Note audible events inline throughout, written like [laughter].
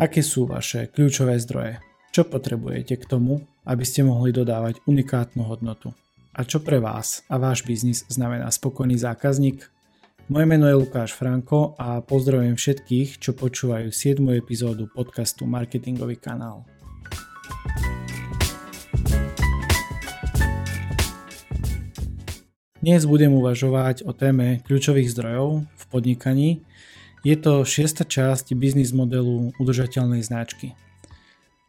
Aké sú vaše kľúčové zdroje? Čo potrebujete k tomu, aby ste mohli dodávať unikátnu hodnotu? A čo pre vás a váš biznis znamená spokojný zákazník? Moje meno je Lukáš Franko a pozdravujem všetkých, čo počúvajú 7. epizódu podcastu Marketingový kanál. Dnes budem uvažovať o téme kľúčových zdrojov v podnikaní je to šiesta časť biznis modelu udržateľnej značky.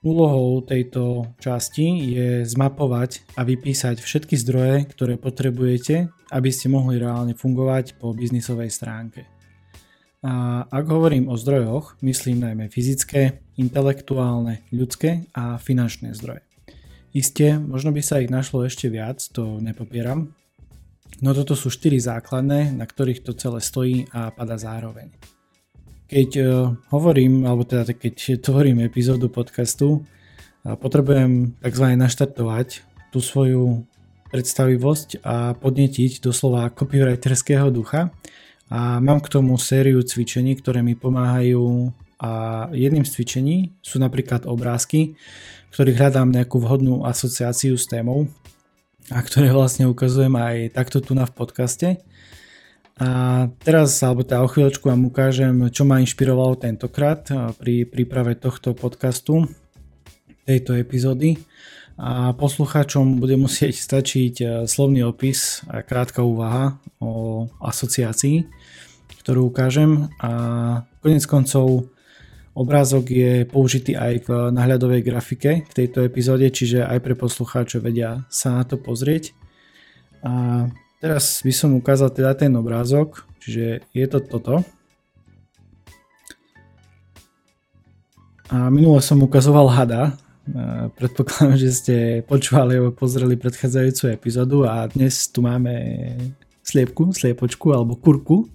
Úlohou tejto časti je zmapovať a vypísať všetky zdroje, ktoré potrebujete, aby ste mohli reálne fungovať po biznisovej stránke. A ak hovorím o zdrojoch, myslím najmä fyzické, intelektuálne, ľudské a finančné zdroje. Isté, možno by sa ich našlo ešte viac, to nepopieram. No toto sú štyri základné, na ktorých to celé stojí a pada zároveň. Keď uh, hovorím, alebo teda keď tvorím epizódu podcastu, potrebujem tzv. naštartovať tú svoju predstavivosť a podnetiť doslova copywriterského ducha. A mám k tomu sériu cvičení, ktoré mi pomáhajú a jedným z cvičení sú napríklad obrázky, ktorých hľadám nejakú vhodnú asociáciu s témou a ktoré vlastne ukazujem aj takto tu na v podcaste. A teraz, alebo teda o chvíľočku vám ukážem, čo ma inšpirovalo tentokrát pri príprave tohto podcastu, tejto epizódy. A poslucháčom bude musieť [laughs] stačiť e, slovný opis a krátka úvaha o asociácii, ktorú ukážem. A konec koncov obrázok je použitý aj v náhľadovej grafike k tejto epizóde, čiže aj pre poslucháčov vedia sa na to pozrieť. A Teraz by som ukázal teda ten obrázok, čiže je to toto. A minule som ukazoval hada, predpokladám, že ste počúvali alebo pozreli predchádzajúcu epizódu a dnes tu máme sliepku, sliepočku alebo kurku.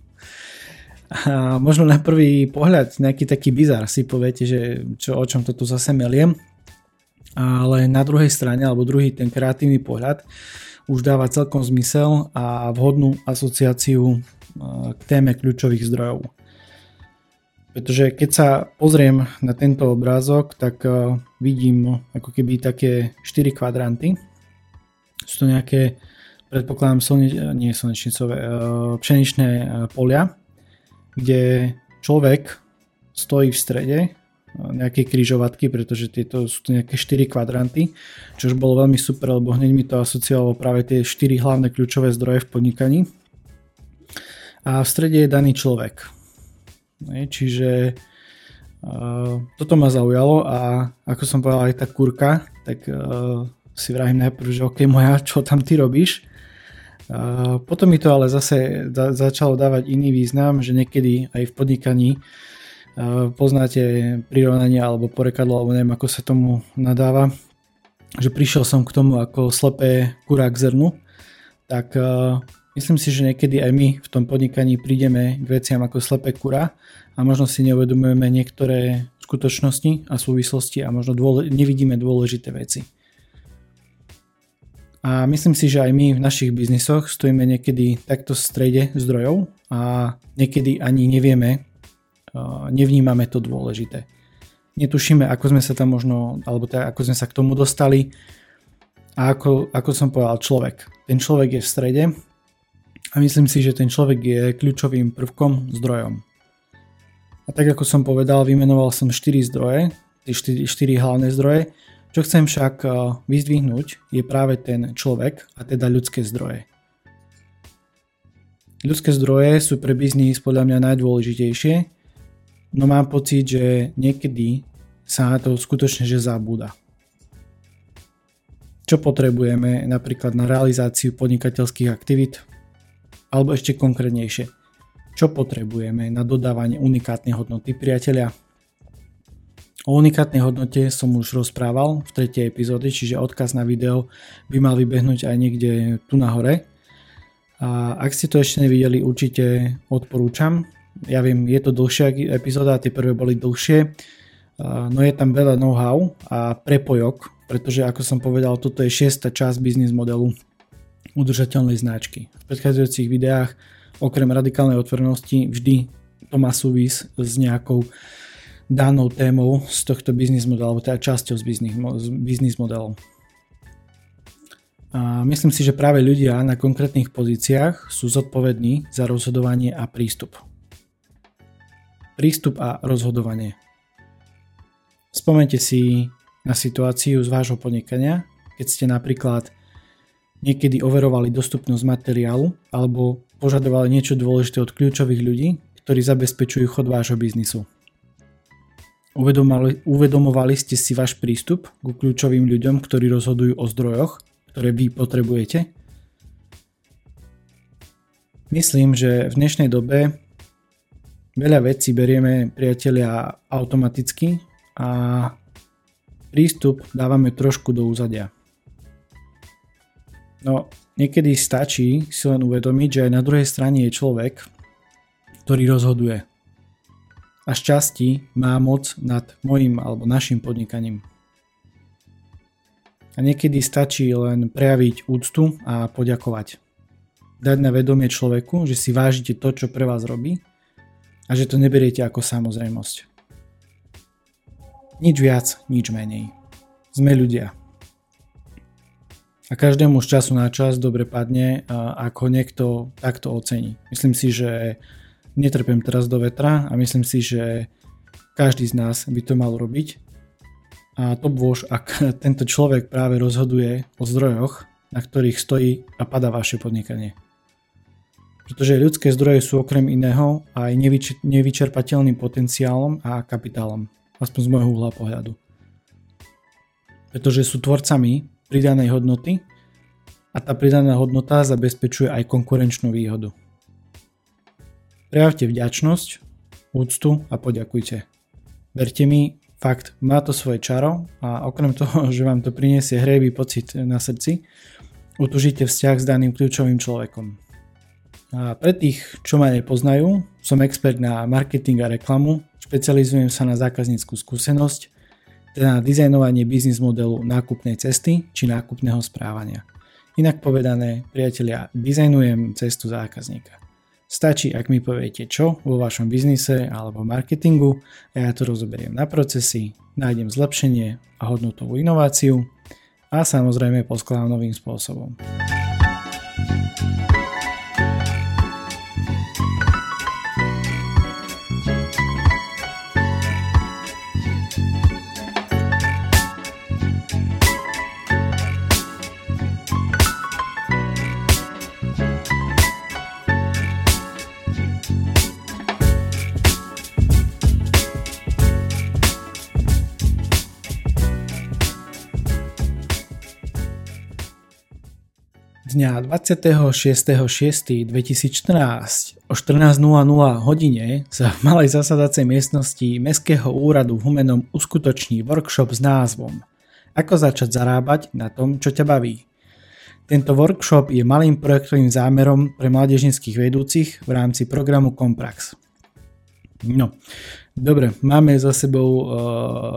A možno na prvý pohľad nejaký taký bizar si poviete, že čo, o čom to tu zase meliem. Ale na druhej strane, alebo druhý ten kreatívny pohľad, už dáva celkom zmysel a vhodnú asociáciu k téme kľúčových zdrojov. Pretože keď sa pozriem na tento obrázok, tak vidím ako keby také 4 kvadranty. Sú to nejaké, predpokladám, slne, nie slnečnicové, pšeničné polia, kde človek stojí v strede nejaké kryžovatky, pretože tieto sú to nejaké 4 kvadranty, čo už bolo veľmi super, lebo hneď mi to asociovalo práve tie 4 hlavné kľúčové zdroje v podnikaní. A v strede je daný človek. Čiže toto ma zaujalo a ako som povedal aj tá kurka, tak si vrahím najprv, že ok moja, čo tam ty robíš? Potom mi to ale zase začalo dávať iný význam, že niekedy aj v podnikaní poznáte prirovnanie alebo porekadlo, alebo neviem ako sa tomu nadáva, že prišiel som k tomu ako slepé kurá k zrnu, tak myslím si, že niekedy aj my v tom podnikaní prídeme k veciam ako slepé kura a možno si neuvedomujeme niektoré skutočnosti a súvislosti a možno dôle, nevidíme dôležité veci. A myslím si, že aj my v našich biznisoch stojíme niekedy takto v strede zdrojov a niekedy ani nevieme, nevnímame to dôležité. Netušíme, ako sme sa tam možno, alebo teda, ako sme sa k tomu dostali a ako, ako som povedal, človek. Ten človek je v strede a myslím si, že ten človek je kľúčovým prvkom, zdrojom. A tak ako som povedal, vymenoval som 4 zdroje, tie 4, 4 hlavné zdroje. Čo chcem však vyzdvihnúť je práve ten človek a teda ľudské zdroje. Ľudské zdroje sú pre biznis podľa mňa najdôležitejšie, no mám pocit, že niekedy sa na to skutočne že zabúda. Čo potrebujeme napríklad na realizáciu podnikateľských aktivít? Alebo ešte konkrétnejšie, čo potrebujeme na dodávanie unikátnej hodnoty priatelia? O unikátnej hodnote som už rozprával v tretej epizóde, čiže odkaz na video by mal vybehnúť aj niekde tu na hore. A ak ste to ešte nevideli, určite odporúčam ja viem, je to dlhšia epizóda, tie prvé boli dlhšie, no je tam veľa know-how a prepojok, pretože ako som povedal, toto je šiesta časť biznis modelu udržateľnej značky. V predchádzajúcich videách okrem radikálnej otvorenosti vždy to má súvis s nejakou danou témou z tohto biznis modelu, alebo teda časťou z biznis modelu. A myslím si, že práve ľudia na konkrétnych pozíciách sú zodpovední za rozhodovanie a prístup. Prístup a rozhodovanie. Spomente si na situáciu z vášho podnikania, keď ste napríklad niekedy overovali dostupnosť materiálu alebo požadovali niečo dôležité od kľúčových ľudí, ktorí zabezpečujú chod vášho biznisu. Uvedomovali, ste si váš prístup ku kľúčovým ľuďom, ktorí rozhodujú o zdrojoch, ktoré vy potrebujete? Myslím, že v dnešnej dobe veľa vecí berieme priatelia automaticky a prístup dávame trošku do úzadia. No, niekedy stačí si len uvedomiť, že aj na druhej strane je človek, ktorý rozhoduje a šťastí má moc nad mojim alebo našim podnikaním. A niekedy stačí len prejaviť úctu a poďakovať. Dať na vedomie človeku, že si vážite to, čo pre vás robí a že to neberiete ako samozrejmosť. Nič viac, nič menej. Sme ľudia. A každému z času na čas dobre padne, ako niekto takto ocení. Myslím si, že netrpiem teraz do vetra a myslím si, že každý z nás by to mal robiť. A to bôž, ak tento človek práve rozhoduje o zdrojoch, na ktorých stojí a pada vaše podnikanie. Pretože ľudské zdroje sú okrem iného aj nevyč- nevyčerpateľným potenciálom a kapitálom. Aspoň z môjho uhla pohľadu. Pretože sú tvorcami pridanej hodnoty a tá pridaná hodnota zabezpečuje aj konkurenčnú výhodu. Prejavte vďačnosť, úctu a poďakujte. Verte mi, fakt, má to svoje čaro a okrem toho, [laughs] že vám to priniesie hrejvý pocit na srdci, utužite vzťah s daným kľúčovým človekom. A pre tých, čo ma nepoznajú, som expert na marketing a reklamu, špecializujem sa na zákazníckú skúsenosť, teda na dizajnovanie biznis modelu nákupnej cesty či nákupného správania. Inak povedané, priatelia, dizajnujem cestu zákazníka. Stačí, ak mi poviete čo vo vašom biznise alebo marketingu a ja to rozoberiem na procesy, nájdem zlepšenie a hodnotovú inováciu a samozrejme poskladám novým spôsobom. Dňa 26.6.2014 o 14.00 hodine sa v malej zasadacej miestnosti Mestského úradu v Humenom uskutoční workshop s názvom Ako začať zarábať na tom, čo ťa baví. Tento workshop je malým projektovým zámerom pre mládežnických vedúcich v rámci programu Comprax. No, dobre, máme za sebou uh,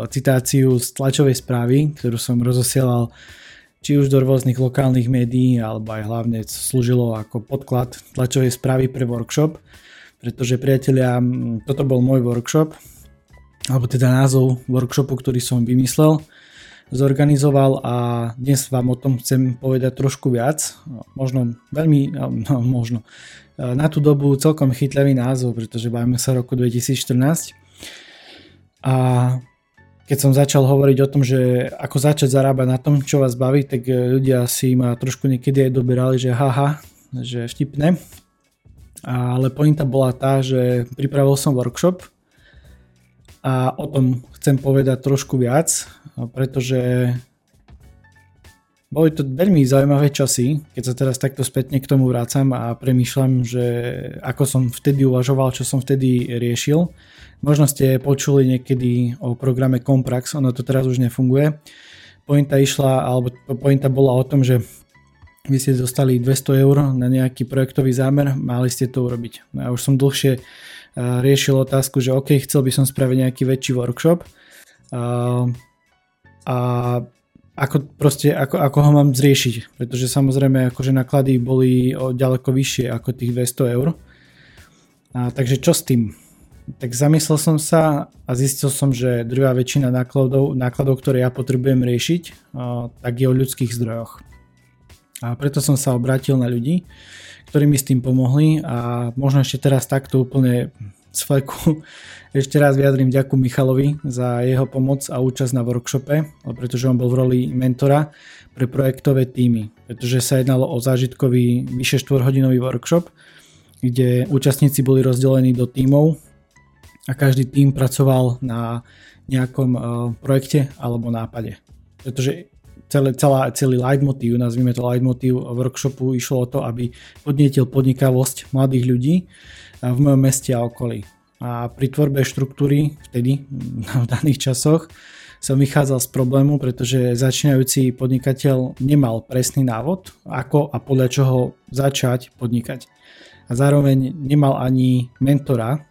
citáciu z tlačovej správy, ktorú som rozosielal či už do rôznych lokálnych médií, alebo aj hlavne slúžilo ako podklad tlačovej správy pre workshop, pretože priatelia, toto bol môj workshop, alebo teda názov workshopu, ktorý som vymyslel, zorganizoval a dnes vám o tom chcem povedať trošku viac, možno veľmi, no možno, na tú dobu celkom chytľavý názov, pretože bavíme sa roku 2014 a keď som začal hovoriť o tom, že ako začať zarábať na tom, čo vás baví, tak e, ľudia si ma trošku niekedy aj doberali, že haha, že vtipné. Ale pointa bola tá, že pripravil som workshop a o tom chcem povedať trošku viac, pretože boli to veľmi zaujímavé časy, keď sa teraz takto spätne k tomu vrácam a premýšľam, že ako som vtedy uvažoval, čo som vtedy riešil. Možno ste počuli niekedy o programe Comprax, ono to teraz už nefunguje. Pointa išla, alebo pointa bola o tom, že vy ste dostali 200 eur na nejaký projektový zámer, mali ste to urobiť. No ja už som dlhšie riešil otázku, že OK, chcel by som spraviť nejaký väčší workshop a, a ako, proste, ako, ako ho mám zriešiť, pretože samozrejme akože náklady boli o ďaleko vyššie ako tých 200 eur. A, takže čo s tým? tak zamyslel som sa a zistil som, že druhá väčšina nákladov, nákladov ktoré ja potrebujem riešiť, tak je o ľudských zdrojoch. A preto som sa obrátil na ľudí, ktorí mi s tým pomohli a možno ešte teraz takto úplne fleku ešte raz vyjadrím ďaku Michalovi za jeho pomoc a účasť na workshope, pretože on bol v roli mentora pre projektové týmy, pretože sa jednalo o zážitkový vyše 4-hodinový workshop, kde účastníci boli rozdelení do tímov a každý tým pracoval na nejakom uh, projekte alebo nápade. Pretože celé, celá, celý leitmotiv, nazvime to leitmotiv workshopu, išlo o to, aby podnietil podnikavosť mladých ľudí v mojom meste a okolí. A pri tvorbe štruktúry vtedy, [laughs] v daných časoch, som vychádzal z problému, pretože začínajúci podnikateľ nemal presný návod, ako a podľa čoho začať podnikať. A zároveň nemal ani mentora,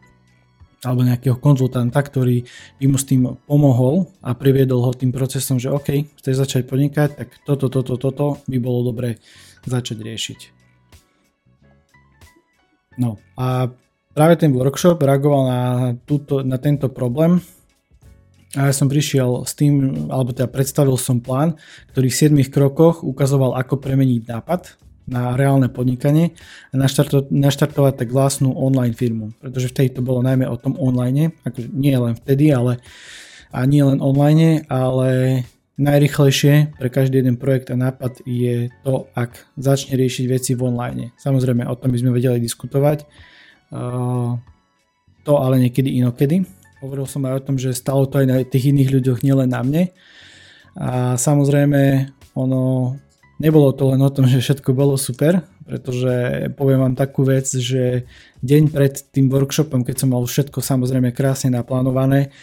alebo nejakého konzultanta, ktorý by mu s tým pomohol a priviedol ho tým procesom, že OK, chceš začať podnikať, tak toto, toto, toto by bolo dobre začať riešiť. No a práve ten workshop reagoval na, túto, na tento problém a ja som prišiel s tým, alebo teda predstavil som plán, ktorý v 7 krokoch ukazoval, ako premeniť nápad na reálne podnikanie a naštarto, naštartovať tak vlastnú online firmu. Pretože vtedy to bolo najmä o tom online, akože nie len vtedy, ale a nie len online, ale najrychlejšie pre každý jeden projekt a nápad je to, ak začne riešiť veci v online. Samozrejme, o tom by sme vedeli diskutovať, to ale niekedy inokedy. Hovoril som aj o tom, že stalo to aj na tých iných ľuďoch, nielen na mne. A samozrejme, ono nebolo to len o tom, že všetko bolo super, pretože poviem vám takú vec, že deň pred tým workshopom, keď som mal všetko samozrejme krásne naplánované,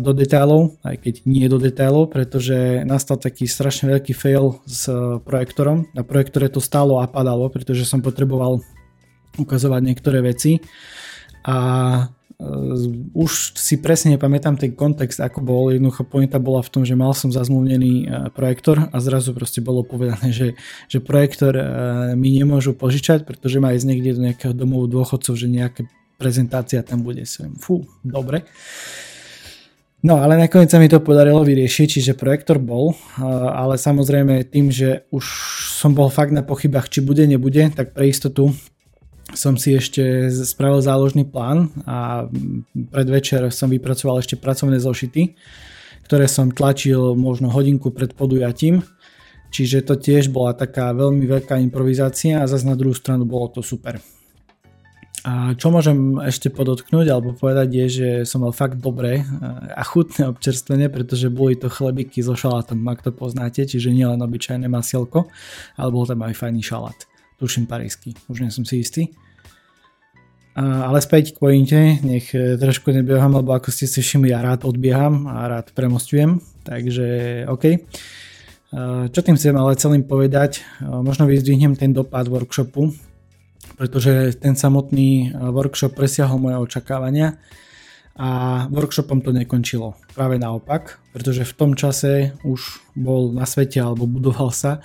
do detailov, aj keď nie do detailov, pretože nastal taký strašne veľký fail s projektorom. Na projektore to stálo a padalo, pretože som potreboval ukazovať niektoré veci a uh, už si presne nepamätám ten kontext, ako bol. Jednoducho pointa bola v tom, že mal som zazmluvnený uh, projektor a zrazu proste bolo povedané, [laughs] že, že projektor uh, mi nemôžu požičať, pretože má ísť niekde do nejakého domovu dôchodcov, že nejaká prezentácia tam bude. Fú, dobre. No ale nakoniec sa mi to podarilo vyriešiť, čiže projektor bol, ale samozrejme tým, že už som bol fakt na pochybách, či bude, nebude, tak pre istotu som si ešte spravil záložný plán a predvečer som vypracoval ešte pracovné zošity, ktoré som tlačil možno hodinku pred podujatím. Čiže to tiež bola taká veľmi veľká improvizácia a zase na druhú stranu bolo to super. A čo môžem ešte podotknúť alebo povedať je, že som mal fakt dobré a chutné občerstvenie, pretože boli to chlebiky so šalátom, ak to poznáte, čiže nielen obyčajné masielko, ale bol tam aj fajný šalát tuším parísky, už nie som si istý. Ale späť k pointe, nech e, trošku nebieham, lebo ako ste si všimli, ja rád odbieham a rád premostujem, takže OK. Čo tým chcem ale celým povedať, možno vyzdvihnem ten dopad workshopu, pretože ten samotný workshop presiahol moje očakávania a workshopom to nekončilo. Práve naopak, pretože v tom čase už bol na svete alebo budoval sa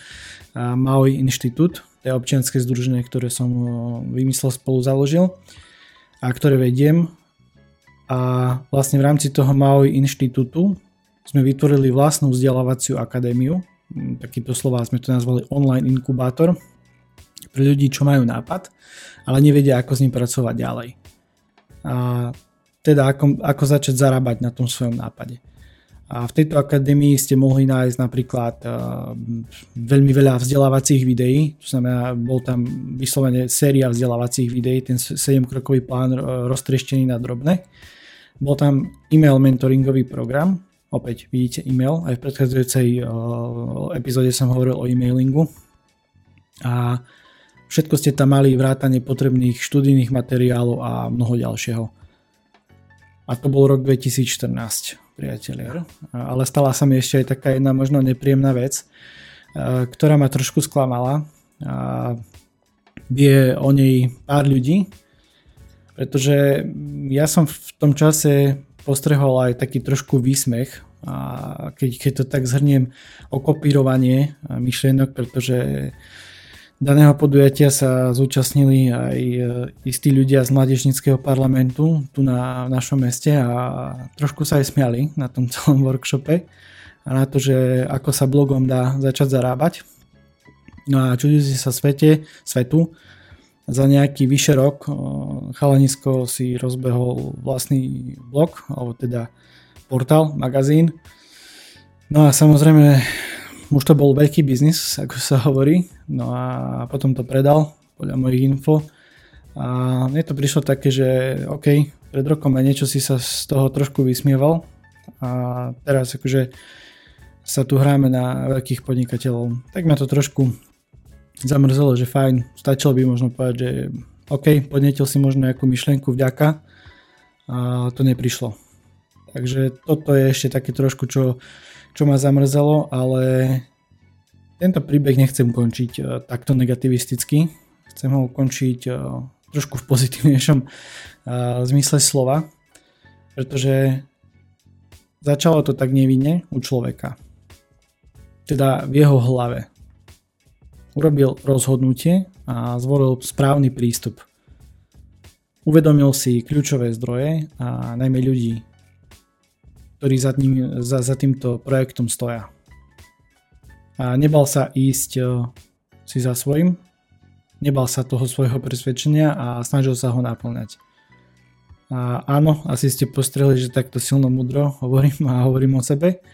Maui inštitút, to je občianske združenie, ktoré som vymyslel, spolu založil a ktoré vediem. A vlastne v rámci toho Maui inštitútu sme vytvorili vlastnú vzdelávaciu akadémiu, takýto slova sme to nazvali online inkubátor, pre ľudí, čo majú nápad, ale nevedia, ako s ním pracovať ďalej. A teda ako, ako začať zarábať na tom svojom nápade. A v tejto akadémii ste mohli nájsť napríklad uh, veľmi veľa vzdelávacích videí, to znamená, bol tam vyslovene séria vzdelávacích videí, ten 7-krokový plán uh, roztrieštený na drobné. Bol tam e-mail mentoringový program, opäť vidíte e-mail, aj v predchádzajúcej uh, epizóde som hovoril o e-mailingu. A všetko ste tam mali vrátanie potrebných študijných materiálov a mnoho ďalšieho. A to bol rok 2014 priatelia. Ale stala sa mi ešte aj taká jedna možno nepríjemná vec, ktorá ma trošku sklamala. Vie o nej pár ľudí, pretože ja som v tom čase postrehol aj taký trošku výsmech, a keď, keď to tak zhrniem, okopírovanie myšlienok, pretože Daného podujatia sa zúčastnili aj e, istí ľudia z mládežnického parlamentu tu na našom meste a trošku sa aj smiali na tom [laughs] celom workshope a na to, že ako sa blogom dá začať zarábať. No a čudujúci sa svete, svetu, za nejaký vyše rok chalanisko si rozbehol vlastný blog, alebo teda portál, magazín. No a samozrejme už to bol veľký biznis, ako sa hovorí, no a potom to predal, podľa mojich info. A mne to prišlo také, že OK, pred rokom aj niečo si sa z toho trošku vysmieval a teraz akože sa tu hráme na veľkých podnikateľov. Tak ma to trošku zamrzelo, že fajn, stačilo by možno povedať, že OK, podnetil si možno nejakú myšlienku vďaka a to neprišlo. Takže toto je ešte také trošku, čo čo ma zamrzelo, ale tento príbeh nechcem ukončiť uh, takto negativisticky. Chcem ho ukončiť uh, trošku v pozitívnejšom uh, zmysle slova, pretože začalo to tak nevinne u človeka. Teda v jeho hlave. Urobil rozhodnutie a zvolil správny prístup. Uvedomil si kľúčové zdroje a najmä ľudí, ktorí za, tým, za, za týmto projektom stoja. A nebal sa ísť e, si za svojim, nebal sa toho svojho presvedčenia a snažil sa ho naplňať. A áno, asi ste postreli, že takto silno mudro hovorím a hovorím o sebe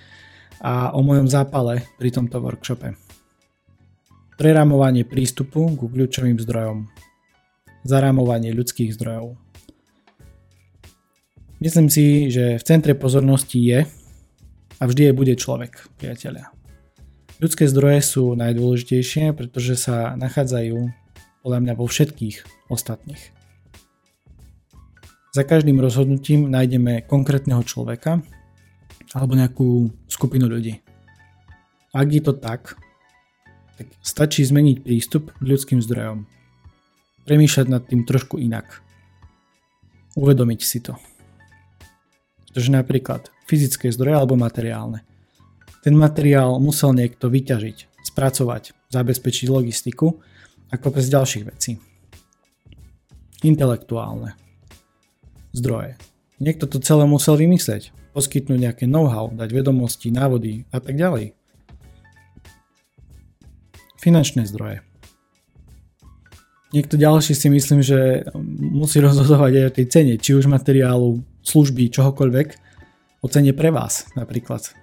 a o mojom zápale pri tomto workshope. Prerámovanie prístupu ku kľúčovým zdrojom. Zarámovanie ľudských zdrojov. Myslím si, že v centre pozornosti je a vždy je bude človek, priatelia. Ľudské zdroje sú najdôležitejšie, pretože sa nachádzajú podľa mňa vo všetkých ostatných. Za každým rozhodnutím nájdeme konkrétneho človeka alebo nejakú skupinu ľudí. Ak je to tak, tak stačí zmeniť prístup k ľudským zdrojom. Premýšľať nad tým trošku inak. Uvedomiť si to. Pretože napríklad fyzické zdroje alebo materiálne. Ten materiál musel niekto vyťažiť, spracovať, zabezpečiť logistiku a kopec ďalších vecí. Intelektuálne zdroje. Niekto to celé musel vymyslieť, poskytnúť nejaké know-how, dať vedomosti, návody a tak ďalej. Finančné zdroje. Niekto ďalší si myslím, že musí rozhodovať aj o tej cene, či už materiálu, služby, čohokoľvek, o cene pre vás napríklad.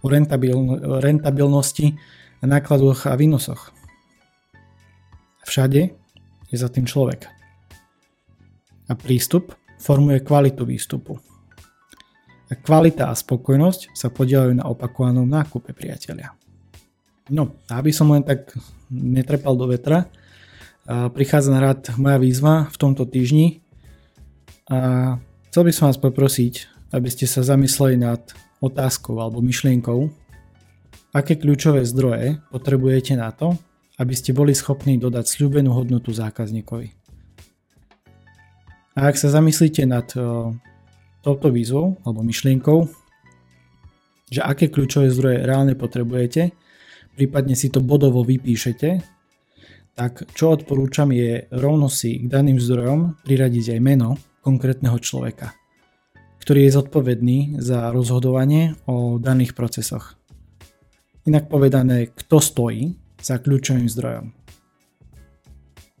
O rentabil, rentabilnosti, nákladoch a výnosoch. Všade je za tým človek. A prístup formuje kvalitu výstupu. A kvalita a spokojnosť sa podielajú na opakovanom nákupe priateľia. No, aby som len tak netrepal do vetra, prichádza na rad moja výzva v tomto týždni a Chcel by som vás poprosiť, aby ste sa zamysleli nad otázkou alebo myšlienkou, aké kľúčové zdroje potrebujete na to, aby ste boli schopní dodať sľúbenú hodnotu zákazníkovi. A ak sa zamyslíte nad uh, touto výzvou alebo myšlienkou, že aké kľúčové zdroje reálne potrebujete, prípadne si to bodovo vypíšete, tak čo odporúčam je rovno si k daným zdrojom priradiť aj meno konkrétneho človeka, ktorý je zodpovedný za rozhodovanie o daných procesoch. Inak povedané, kto stojí za kľúčovým zdrojom.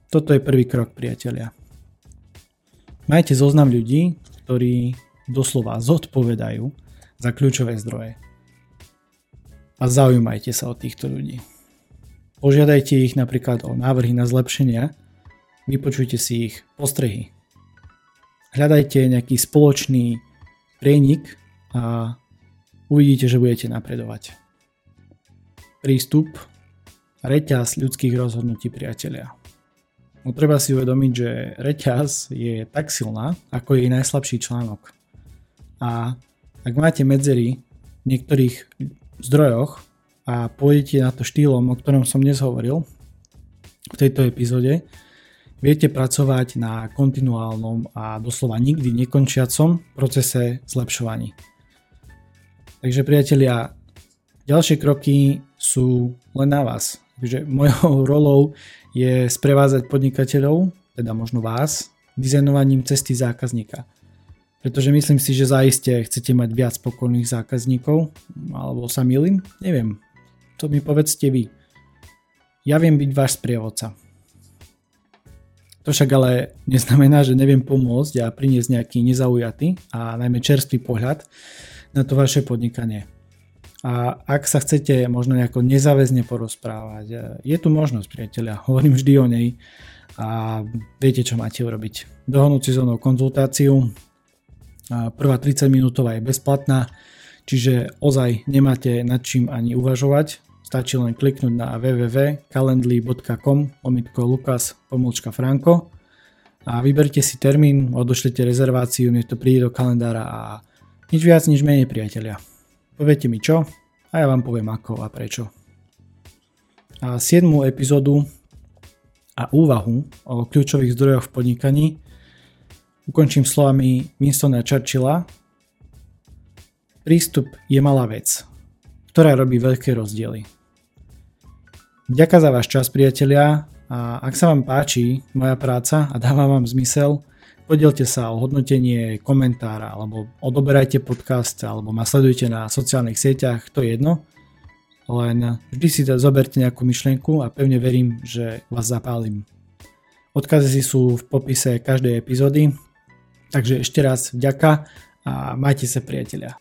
Toto je prvý krok, priatelia. Majte zoznam ľudí, ktorí doslova zodpovedajú za kľúčové zdroje. A zaujímajte sa o týchto ľudí. Požiadajte ich napríklad o návrhy na zlepšenia, vypočujte si ich postrehy, hľadajte nejaký spoločný prienik a uvidíte, že budete napredovať. Prístup reťaz ľudských rozhodnutí priatelia. No treba si uvedomiť, že reťaz je tak silná, ako je jej najslabší článok. A ak máte medzery v niektorých zdrojoch a pôjdete na to štýlom, o ktorom som dnes hovoril v tejto epizóde, viete pracovať na kontinuálnom a doslova nikdy nekončiacom procese zlepšovaní. Takže priatelia, ďalšie kroky sú len na vás. Takže mojou [laughs] rolou je sprevázať podnikateľov, teda možno vás, dizajnovaním cesty zákazníka. Pretože myslím si, že zaiste chcete mať viac spokojných zákazníkov, alebo sa milím, neviem. To mi povedzte vy. Ja viem byť váš sprievodca. To však ale neznamená, že neviem pomôcť a priniesť nejaký nezaujatý a najmä čerstvý pohľad na to vaše podnikanie. A ak sa chcete možno nejako nezáväzne porozprávať, je tu možnosť, priatelia, hovorím vždy o nej a viete, čo máte urobiť. Dohodnúť si so mnou konzultáciu, prvá 30 minútová je bezplatná, čiže ozaj nemáte nad čím ani uvažovať, Stačí len kliknúť na www.calendly.com omitko Lukas pomôčka Franko a vyberte si termín, odošlite rezerváciu, nech to príde do kalendára a nič viac, nič menej priatelia. Poviete mi čo a ja vám poviem ako a prečo. A 7. epizódu a úvahu o kľúčových zdrojoch v podnikaní ukončím slovami Winstona Churchilla Prístup je malá vec, ktorá robí veľké rozdiely. Ďakujem za váš čas, priatelia. A ak sa vám páči moja práca a dáva vám zmysel, podielte sa o hodnotenie komentára, alebo odoberajte podcast, alebo ma sledujte na sociálnych sieťach, to je jedno. Len vždy si zoberte nejakú myšlienku a pevne verím, že vás zapálim. Odkazy sú v popise každej epizódy, takže ešte raz vďaka a majte sa priatelia.